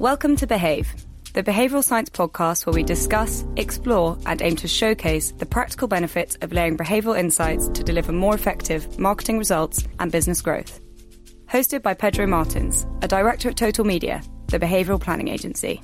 Welcome to Behave, the behavioural science podcast where we discuss, explore, and aim to showcase the practical benefits of layering behavioural insights to deliver more effective marketing results and business growth. Hosted by Pedro Martins, a director at Total Media, the behavioural planning agency.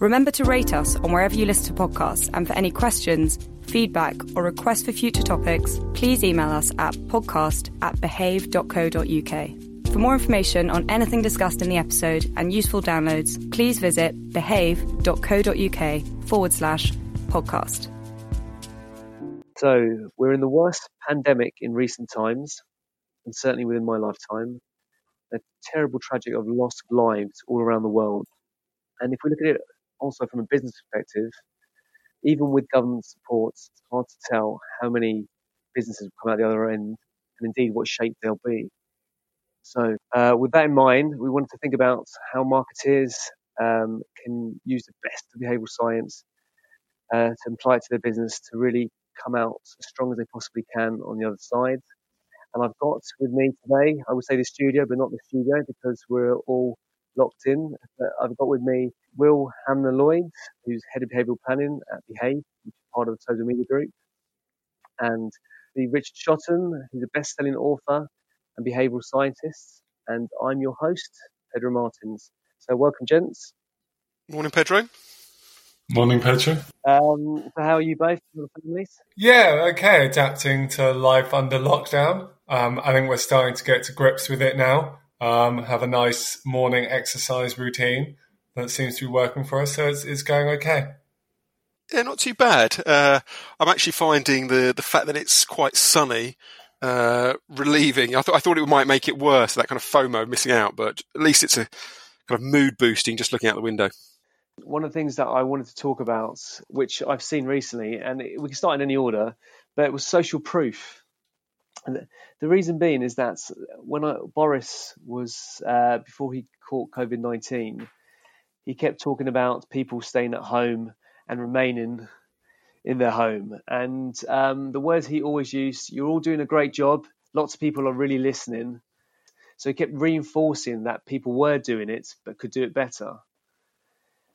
Remember to rate us on wherever you listen to podcasts, and for any questions, feedback, or requests for future topics, please email us at podcast at behave.co.uk. For more information on anything discussed in the episode and useful downloads, please visit behave.co.uk forward slash podcast. So, we're in the worst pandemic in recent times, and certainly within my lifetime. A terrible tragic of loss of lives all around the world. And if we look at it also from a business perspective, even with government support, it's hard to tell how many businesses will come out the other end and indeed what shape they'll be. So, uh, with that in mind, we wanted to think about how marketeers um, can use the best of behavioral science uh, to apply it to their business to really come out as strong as they possibly can on the other side. And I've got with me today, I would say the studio, but not the studio because we're all locked in. But I've got with me Will Hanmer Lloyd, who's head of behavioral planning at Behave, which is part of the Total Media Group, and the Richard Shotton, who's a best-selling author and behavioral scientists. And I'm your host, Pedro Martins. So welcome, gents. Morning, Pedro. Morning, Pedro. Um, so how are you both? Your families? Yeah, okay. Adapting to life under lockdown. Um, I think we're starting to get to grips with it now. Um, have a nice morning exercise routine that seems to be working for us, so it's, it's going okay. Yeah, not too bad. Uh, I'm actually finding the the fact that it's quite sunny uh, relieving. I thought I thought it might make it worse, that kind of FOMO missing out, but at least it's a kind of mood boosting just looking out the window. One of the things that I wanted to talk about, which I've seen recently, and we can start in any order, but it was social proof. And the reason being is that when I, Boris was uh, before he caught COVID nineteen, he kept talking about people staying at home and remaining in their home. And um, the words he always used, "You're all doing a great job. Lots of people are really listening." So he kept reinforcing that people were doing it, but could do it better.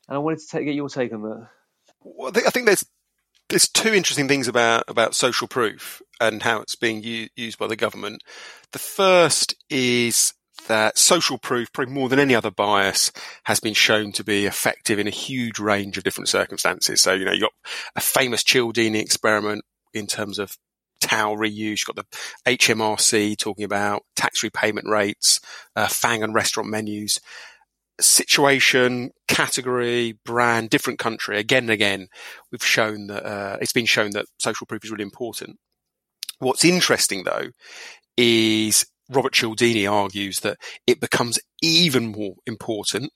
And I wanted to take, get your take on that. Well, I think there's there's two interesting things about about social proof and how it's being u- used by the government. The first is that social proof, probably more than any other bias, has been shown to be effective in a huge range of different circumstances. So, you know, you've got a famous Cialdini experiment in terms of towel reuse. You've got the HMRC talking about tax repayment rates, uh, FANG and restaurant menus. Situation, category, brand, different country. Again and again, we've shown that uh, it's been shown that social proof is really important. What's interesting though is Robert Cialdini argues that it becomes even more important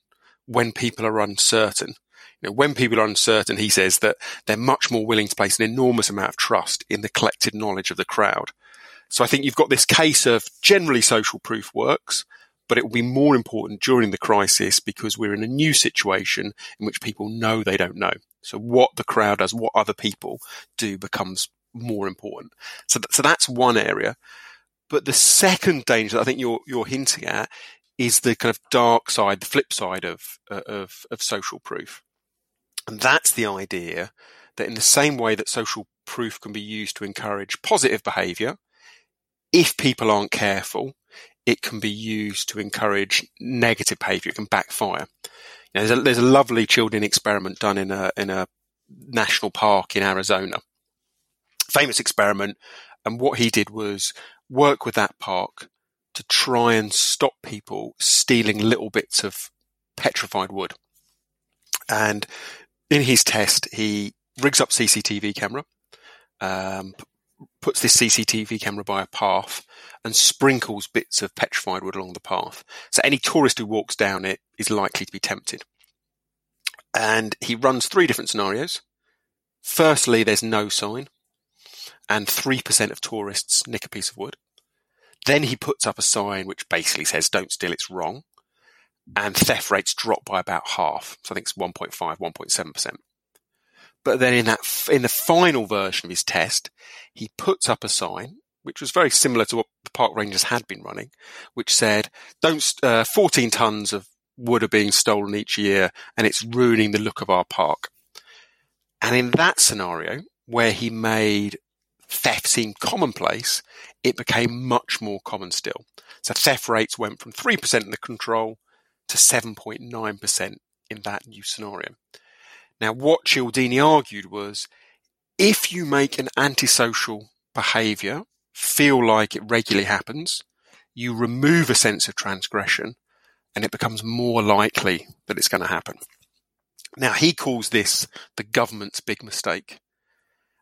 when people are uncertain. You know, when people are uncertain, he says that they're much more willing to place an enormous amount of trust in the collected knowledge of the crowd. So I think you've got this case of generally social proof works, but it will be more important during the crisis because we're in a new situation in which people know they don't know. So what the crowd does, what other people do becomes more important. So, th- so that's one area. But the second danger that I think you're you're hinting at is the kind of dark side, the flip side of of of social proof, and that's the idea that in the same way that social proof can be used to encourage positive behaviour, if people aren't careful, it can be used to encourage negative behaviour. It can backfire. You know, there's, a, there's a lovely Cialdini experiment done in a in a national park in Arizona. Famous experiment, and what he did was work with that park to try and stop people stealing little bits of petrified wood. And in his test, he rigs up CCTV camera, um, puts this CCTV camera by a path, and sprinkles bits of petrified wood along the path. So any tourist who walks down it is likely to be tempted. And he runs three different scenarios. Firstly, there's no sign, and 3% of tourists nick a piece of wood. Then he puts up a sign which basically says, don't steal, it's wrong. And theft rates drop by about half. So I think it's 1.5, 1.7%. But then in that, in the final version of his test, he puts up a sign, which was very similar to what the park rangers had been running, which said, don't, uh, 14 tons of wood are being stolen each year and it's ruining the look of our park. And in that scenario, where he made theft seem commonplace, it became much more common still. So theft rates went from 3% in the control to 7.9% in that new scenario. Now, what Cialdini argued was if you make an antisocial behavior feel like it regularly happens, you remove a sense of transgression and it becomes more likely that it's going to happen. Now, he calls this the government's big mistake.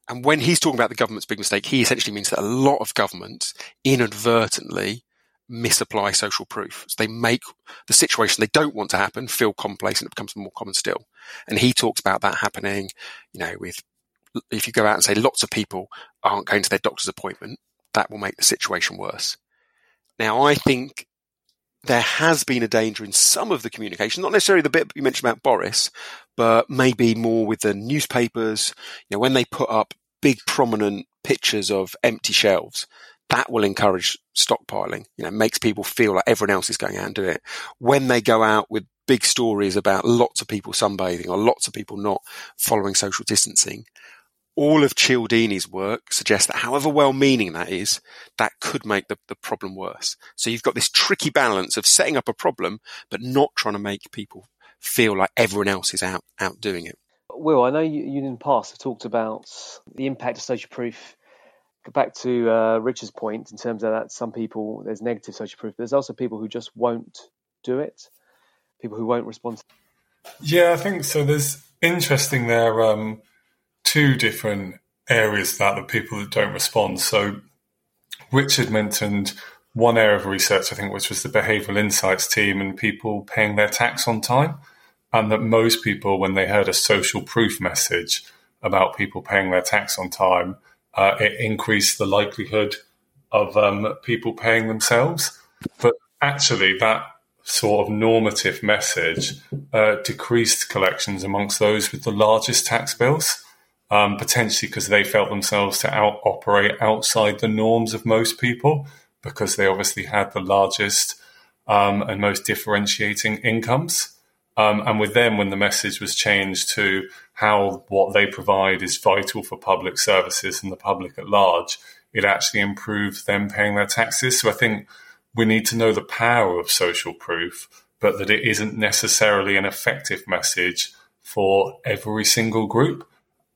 And when he's talking about the government's big mistake, he essentially means that a lot of governments inadvertently misapply social proof. So they make the situation they don't want to happen feel commonplace and it becomes more common still. And he talks about that happening, you know, with if you go out and say lots of people aren't going to their doctor's appointment, that will make the situation worse. Now, I think there has been a danger in some of the communication, not necessarily the bit you mentioned about Boris, but maybe more with the newspapers. You know, when they put up big prominent pictures of empty shelves, that will encourage stockpiling. You know, makes people feel like everyone else is going out and doing it. When they go out with big stories about lots of people sunbathing or lots of people not following social distancing, all of Cialdini's work suggests that however well meaning that is, that could make the, the problem worse. So you've got this tricky balance of setting up a problem, but not trying to make people feel like everyone else is out, out doing it. Will, I know you, you in the past have talked about the impact of social proof. Go back to uh, Richard's point in terms of that some people, there's negative social proof, there's also people who just won't do it, people who won't respond. Yeah, I think so. There's interesting there. Um, two different areas that the people that don't respond. So Richard mentioned one area of research, I think, which was the behavioral insights team and people paying their tax on time. And that most people, when they heard a social proof message about people paying their tax on time, uh, it increased the likelihood of um, people paying themselves. But actually, that sort of normative message uh, decreased collections amongst those with the largest tax bills um, potentially because they felt themselves to out operate outside the norms of most people because they obviously had the largest um, and most differentiating incomes. Um, and with them, when the message was changed to how what they provide is vital for public services and the public at large, it actually improved them paying their taxes. So I think we need to know the power of social proof, but that it isn't necessarily an effective message for every single group.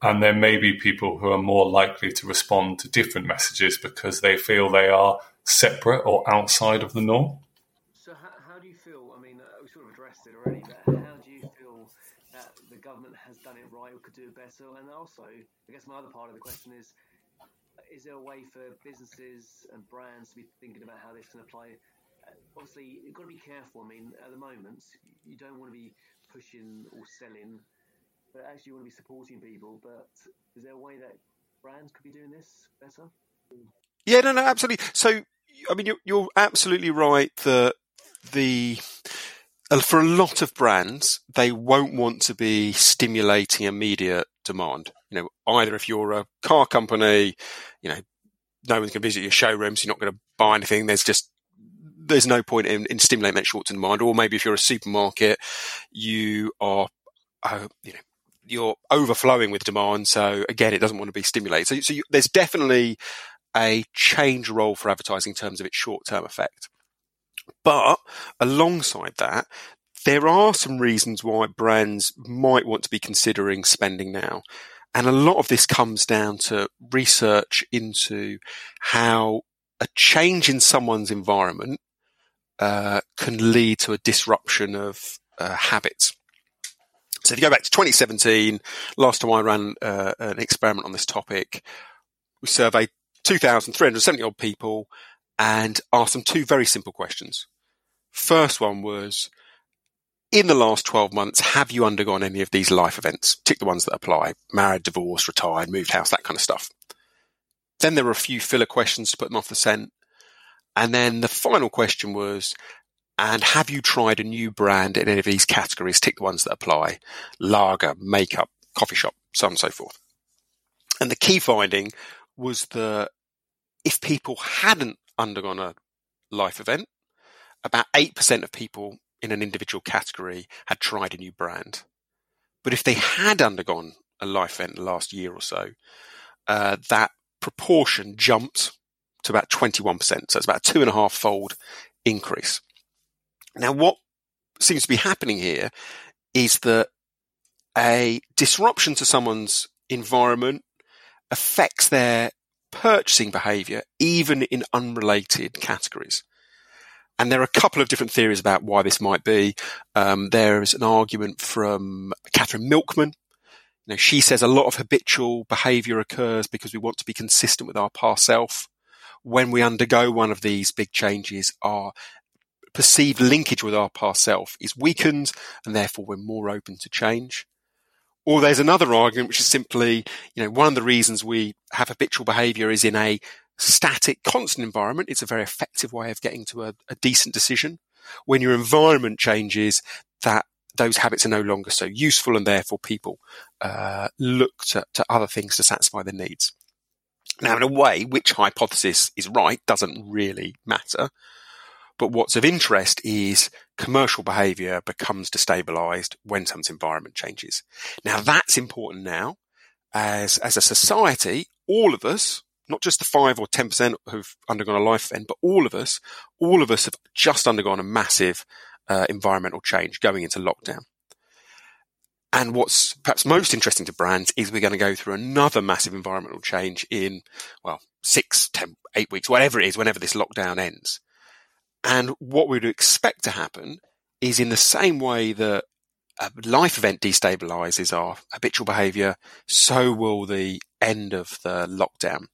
And there may be people who are more likely to respond to different messages because they feel they are separate or outside of the norm. So, how, how do you feel? I mean, uh, we sort of addressed it already, but how do you feel that the government has done it right or could do it better? And also, I guess my other part of the question is is there a way for businesses and brands to be thinking about how this can apply? Uh, obviously, you've got to be careful. I mean, at the moment, you don't want to be pushing or selling but actually you want to be supporting people. But is there a way that brands could be doing this better? Yeah, no, no, absolutely. So, I mean, you're, you're absolutely right that the uh, for a lot of brands, they won't want to be stimulating immediate demand. You know, either if you're a car company, you know, no one's going to visit your showrooms, you're not going to buy anything. There's just there's no point in, in stimulating that short-term demand. Or maybe if you're a supermarket, you are, uh, you know, you're overflowing with demand. So again, it doesn't want to be stimulated. So, so you, there's definitely a change role for advertising in terms of its short term effect. But alongside that, there are some reasons why brands might want to be considering spending now. And a lot of this comes down to research into how a change in someone's environment uh, can lead to a disruption of uh, habits. So if you go back to 2017, last time I ran uh, an experiment on this topic, we surveyed 2,370 odd people and asked them two very simple questions. First one was, in the last 12 months, have you undergone any of these life events? Tick the ones that apply. Married, divorced, retired, moved house, that kind of stuff. Then there were a few filler questions to put them off the scent. And then the final question was, and have you tried a new brand in any of these categories? Tick the ones that apply. Lager, makeup, coffee shop, so on and so forth. And the key finding was that if people hadn't undergone a life event, about 8% of people in an individual category had tried a new brand. But if they had undergone a life event in the last year or so, uh, that proportion jumped to about 21%. So it's about a two and a half fold increase. Now, what seems to be happening here is that a disruption to someone's environment affects their purchasing behavior, even in unrelated categories. And there are a couple of different theories about why this might be. Um, there is an argument from Katherine Milkman. Know, she says a lot of habitual behavior occurs because we want to be consistent with our past self. When we undergo one of these big changes, our perceived linkage with our past self is weakened and therefore we're more open to change. Or there's another argument, which is simply, you know, one of the reasons we have habitual behavior is in a static, constant environment. It's a very effective way of getting to a, a decent decision. When your environment changes, that those habits are no longer so useful, and therefore people uh, look to, to other things to satisfy their needs. Now, in a way, which hypothesis is right doesn't really matter. But what's of interest is commercial behavior becomes destabilized when someone's environment changes. Now that's important now as, as a society, all of us, not just the five or 10% who've undergone a life event, but all of us, all of us have just undergone a massive uh, environmental change going into lockdown. And what's perhaps most interesting to brands is we're going to go through another massive environmental change in, well, six, ten, eight weeks, whatever it is, whenever this lockdown ends. And what we would expect to happen is in the same way that a life event destabilizes our habitual behavior, so will the end of the lockdown.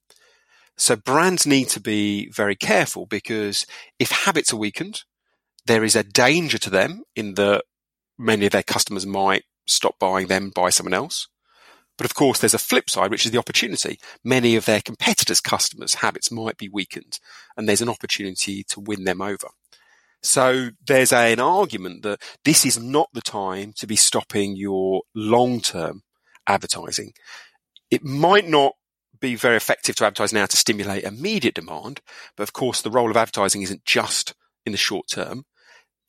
So brands need to be very careful because if habits are weakened, there is a danger to them in that many of their customers might stop buying them, buy someone else. But of course, there's a flip side, which is the opportunity. Many of their competitors' customers' habits might be weakened, and there's an opportunity to win them over. So there's a, an argument that this is not the time to be stopping your long-term advertising. It might not be very effective to advertise now to stimulate immediate demand, but of course the role of advertising isn't just in the short term.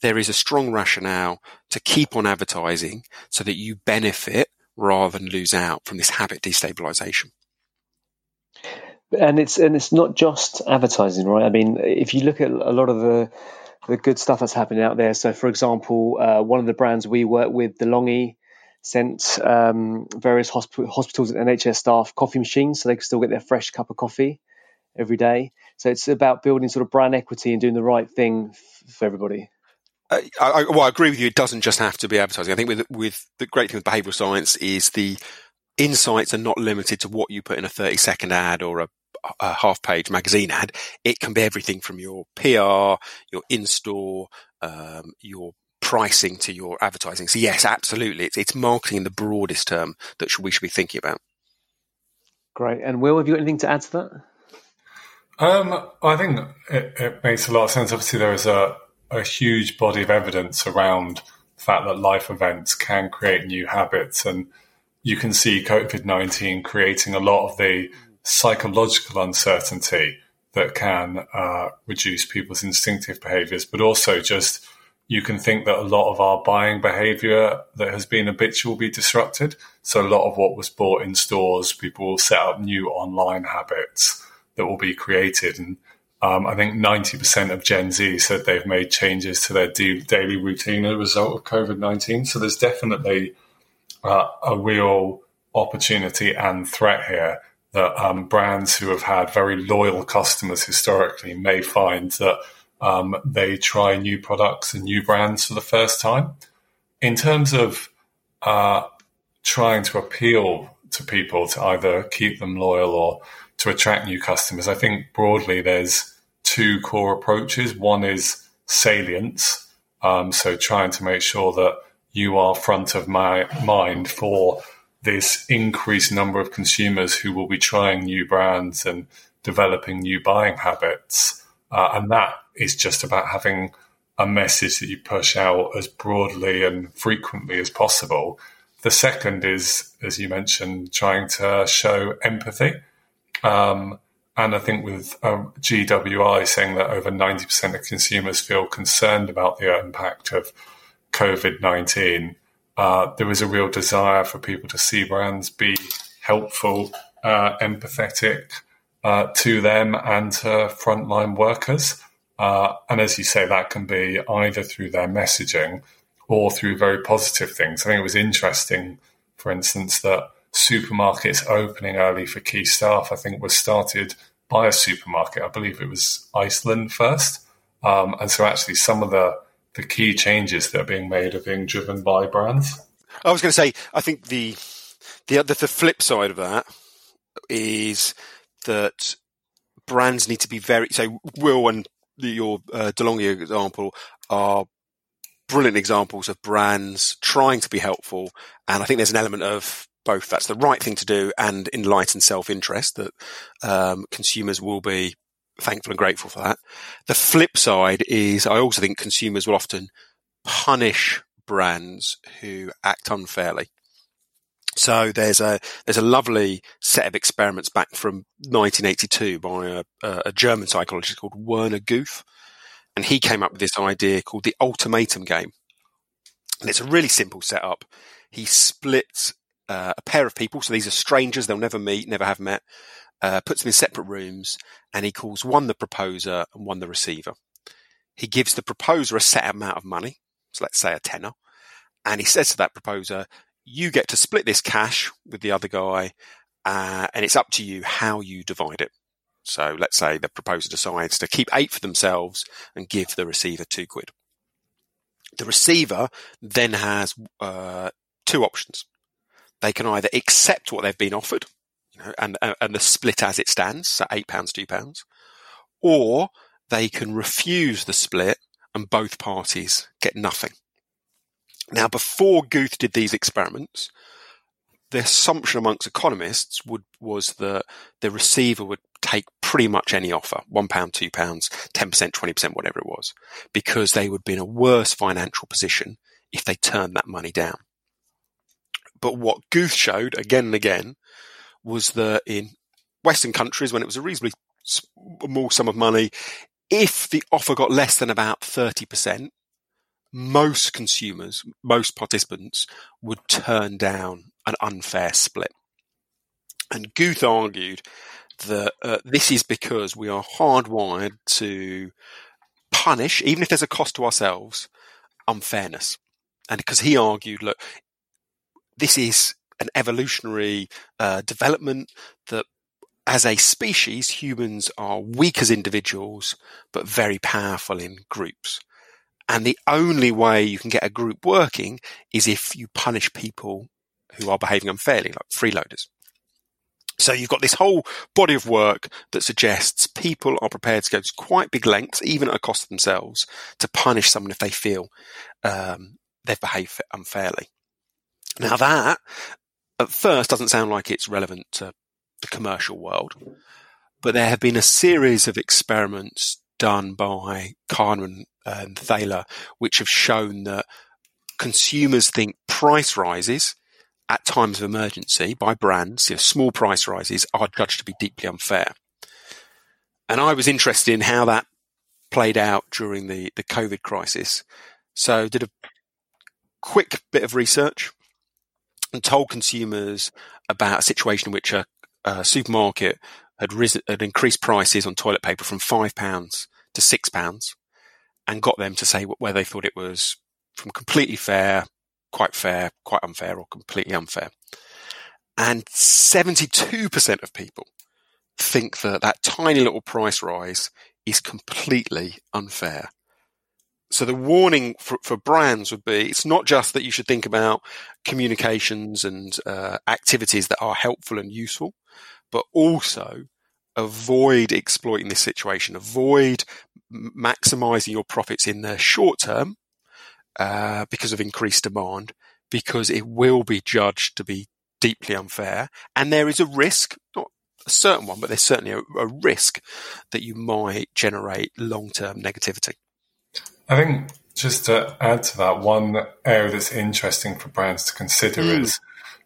There is a strong rationale to keep on advertising so that you benefit rather than lose out from this habit destabilization. And it's and it's not just advertising, right? I mean, if you look at a lot of the the good stuff that's happening out there. So, for example, uh, one of the brands we work with, DeLonghi, sent um, various hosp- hospitals and NHS staff coffee machines so they can still get their fresh cup of coffee every day. So it's about building sort of brand equity and doing the right thing f- for everybody. Uh, I, well, I agree with you. It doesn't just have to be advertising. I think with with the great thing with behavioural science is the insights are not limited to what you put in a thirty second ad or a, a half page magazine ad. It can be everything from your PR, your in store, um, your pricing to your advertising. So yes, absolutely, it's, it's marketing in the broadest term that should, we should be thinking about. Great. And Will, have you got anything to add to that? Um, I think it, it, makes a lot of sense. Obviously, there is a a huge body of evidence around the fact that life events can create new habits. And you can see COVID 19 creating a lot of the psychological uncertainty that can uh, reduce people's instinctive behaviors, but also just you can think that a lot of our buying behavior that has been habitual will be disrupted. So a lot of what was bought in stores, people will set up new online habits that will be created. And um, I think 90% of Gen Z said they've made changes to their daily routine as a result of COVID 19. So there's definitely uh, a real opportunity and threat here that um, brands who have had very loyal customers historically may find that um, they try new products and new brands for the first time. In terms of uh, trying to appeal to people to either keep them loyal or to attract new customers, I think broadly there's two core approaches. One is salience, um, so trying to make sure that you are front of my mind for this increased number of consumers who will be trying new brands and developing new buying habits. Uh, and that is just about having a message that you push out as broadly and frequently as possible. The second is, as you mentioned, trying to show empathy. Um, And I think with um, GWI saying that over 90% of consumers feel concerned about the impact of COVID 19, uh, there is a real desire for people to see brands be helpful, uh, empathetic uh, to them and to frontline workers. Uh, and as you say, that can be either through their messaging or through very positive things. I think it was interesting, for instance, that supermarkets opening early for key staff, I think, was started by a supermarket. I believe it was Iceland first. Um, and so actually some of the, the key changes that are being made are being driven by brands. I was going to say, I think the, the, the, the flip side of that is that brands need to be very, so Will and your uh, DeLonghi example are brilliant examples of brands trying to be helpful. And I think there's an element of both that's the right thing to do and enlightened self-interest that um, consumers will be thankful and grateful for that. The flip side is I also think consumers will often punish brands who act unfairly. So there's a there's a lovely set of experiments back from 1982 by a, a German psychologist called Werner Guth, and he came up with this idea called the ultimatum game. And it's a really simple setup. He splits uh, a pair of people, so these are strangers, they'll never meet, never have met, uh, puts them in separate rooms, and he calls one the proposer and one the receiver. He gives the proposer a set amount of money, so let's say a tenner, and he says to that proposer, you get to split this cash with the other guy, uh, and it's up to you how you divide it. So let's say the proposer decides to keep eight for themselves and give the receiver two quid. The receiver then has uh, two options. They can either accept what they've been offered, you know, and and the split as it stands, so eight pounds, two pounds, or they can refuse the split and both parties get nothing. Now, before Guth did these experiments, the assumption amongst economists would, was that the receiver would take pretty much any offer, one pound, two pounds, 10%, 20%, whatever it was, because they would be in a worse financial position if they turned that money down. But what Guth showed again and again was that in Western countries, when it was a reasonably small sum of money, if the offer got less than about 30%, most consumers, most participants would turn down an unfair split. And Guth argued that uh, this is because we are hardwired to punish, even if there's a cost to ourselves, unfairness. And because he argued, look, this is an evolutionary uh, development that as a species, humans are weak as individuals, but very powerful in groups. And the only way you can get a group working is if you punish people who are behaving unfairly, like freeloaders. So you've got this whole body of work that suggests people are prepared to go to quite big lengths, even at a cost of themselves, to punish someone if they feel um, they've behaved unfairly. Now that, at first, doesn't sound like it's relevant to the commercial world, but there have been a series of experiments done by Kahneman and Thaler, which have shown that consumers think price rises at times of emergency by brands, you know, small price rises are judged to be deeply unfair. And I was interested in how that played out during the, the COVID crisis. So did a quick bit of research and told consumers about a situation in which a, a supermarket had risen, had increased prices on toilet paper from five pounds to six pounds and got them to say where they thought it was from completely fair, quite fair, quite unfair, or completely unfair. And 72% of people think that that tiny little price rise is completely unfair. So the warning for, for, brands would be it's not just that you should think about communications and uh, activities that are helpful and useful, but also avoid exploiting this situation, avoid maximizing your profits in the short term uh, because of increased demand, because it will be judged to be deeply unfair. And there is a risk, not a certain one, but there's certainly a, a risk that you might generate long term negativity. I think just to add to that, one area that's interesting for brands to consider mm. is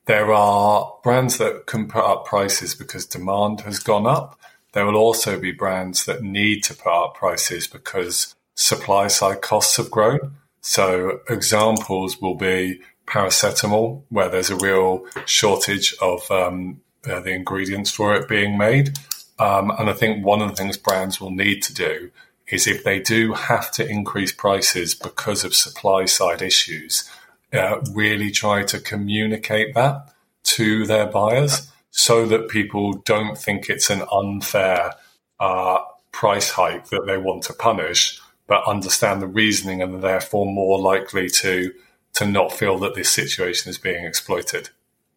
there are brands that can put up prices because demand has gone up. there will also be brands that need to put up prices because supply side costs have grown. So examples will be paracetamol, where there's a real shortage of um, uh, the ingredients for it being made. Um, and I think one of the things brands will need to do is if they do have to increase prices because of supply side issues, uh, really try to communicate that to their buyers so that people don't think it's an unfair uh, price hike that they want to punish, but understand the reasoning and therefore more likely to to not feel that this situation is being exploited.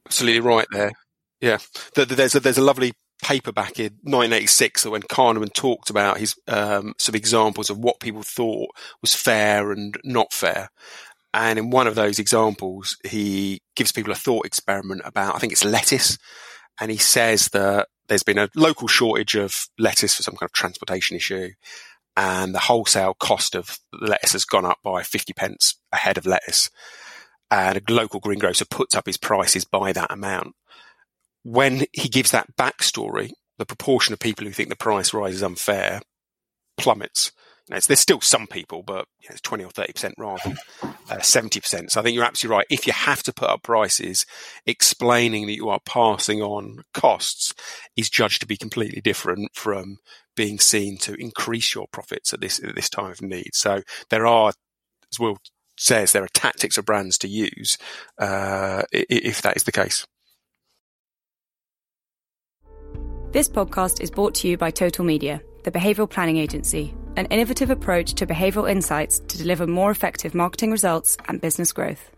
Absolutely right there. Yeah, there's a, there's a lovely paper back in 1986 when Kahneman talked about his um, some examples of what people thought was fair and not fair. And in one of those examples, he gives people a thought experiment about I think it's lettuce, and he says that there's been a local shortage of lettuce for some kind of transportation issue, and the wholesale cost of lettuce has gone up by 50 pence a head of lettuce. And a local greengrocer puts up his prices by that amount. When he gives that backstory, the proportion of people who think the price rise is unfair plummets. There's still some people, but you know, it's 20 or 30% rather than uh, 70%. So I think you're absolutely right. If you have to put up prices, explaining that you are passing on costs is judged to be completely different from being seen to increase your profits at this, at this time of need. So there are, as Will says, there are tactics of brands to use uh, if that is the case. This podcast is brought to you by Total Media, the behavioral planning agency an innovative approach to behavioral insights to deliver more effective marketing results and business growth.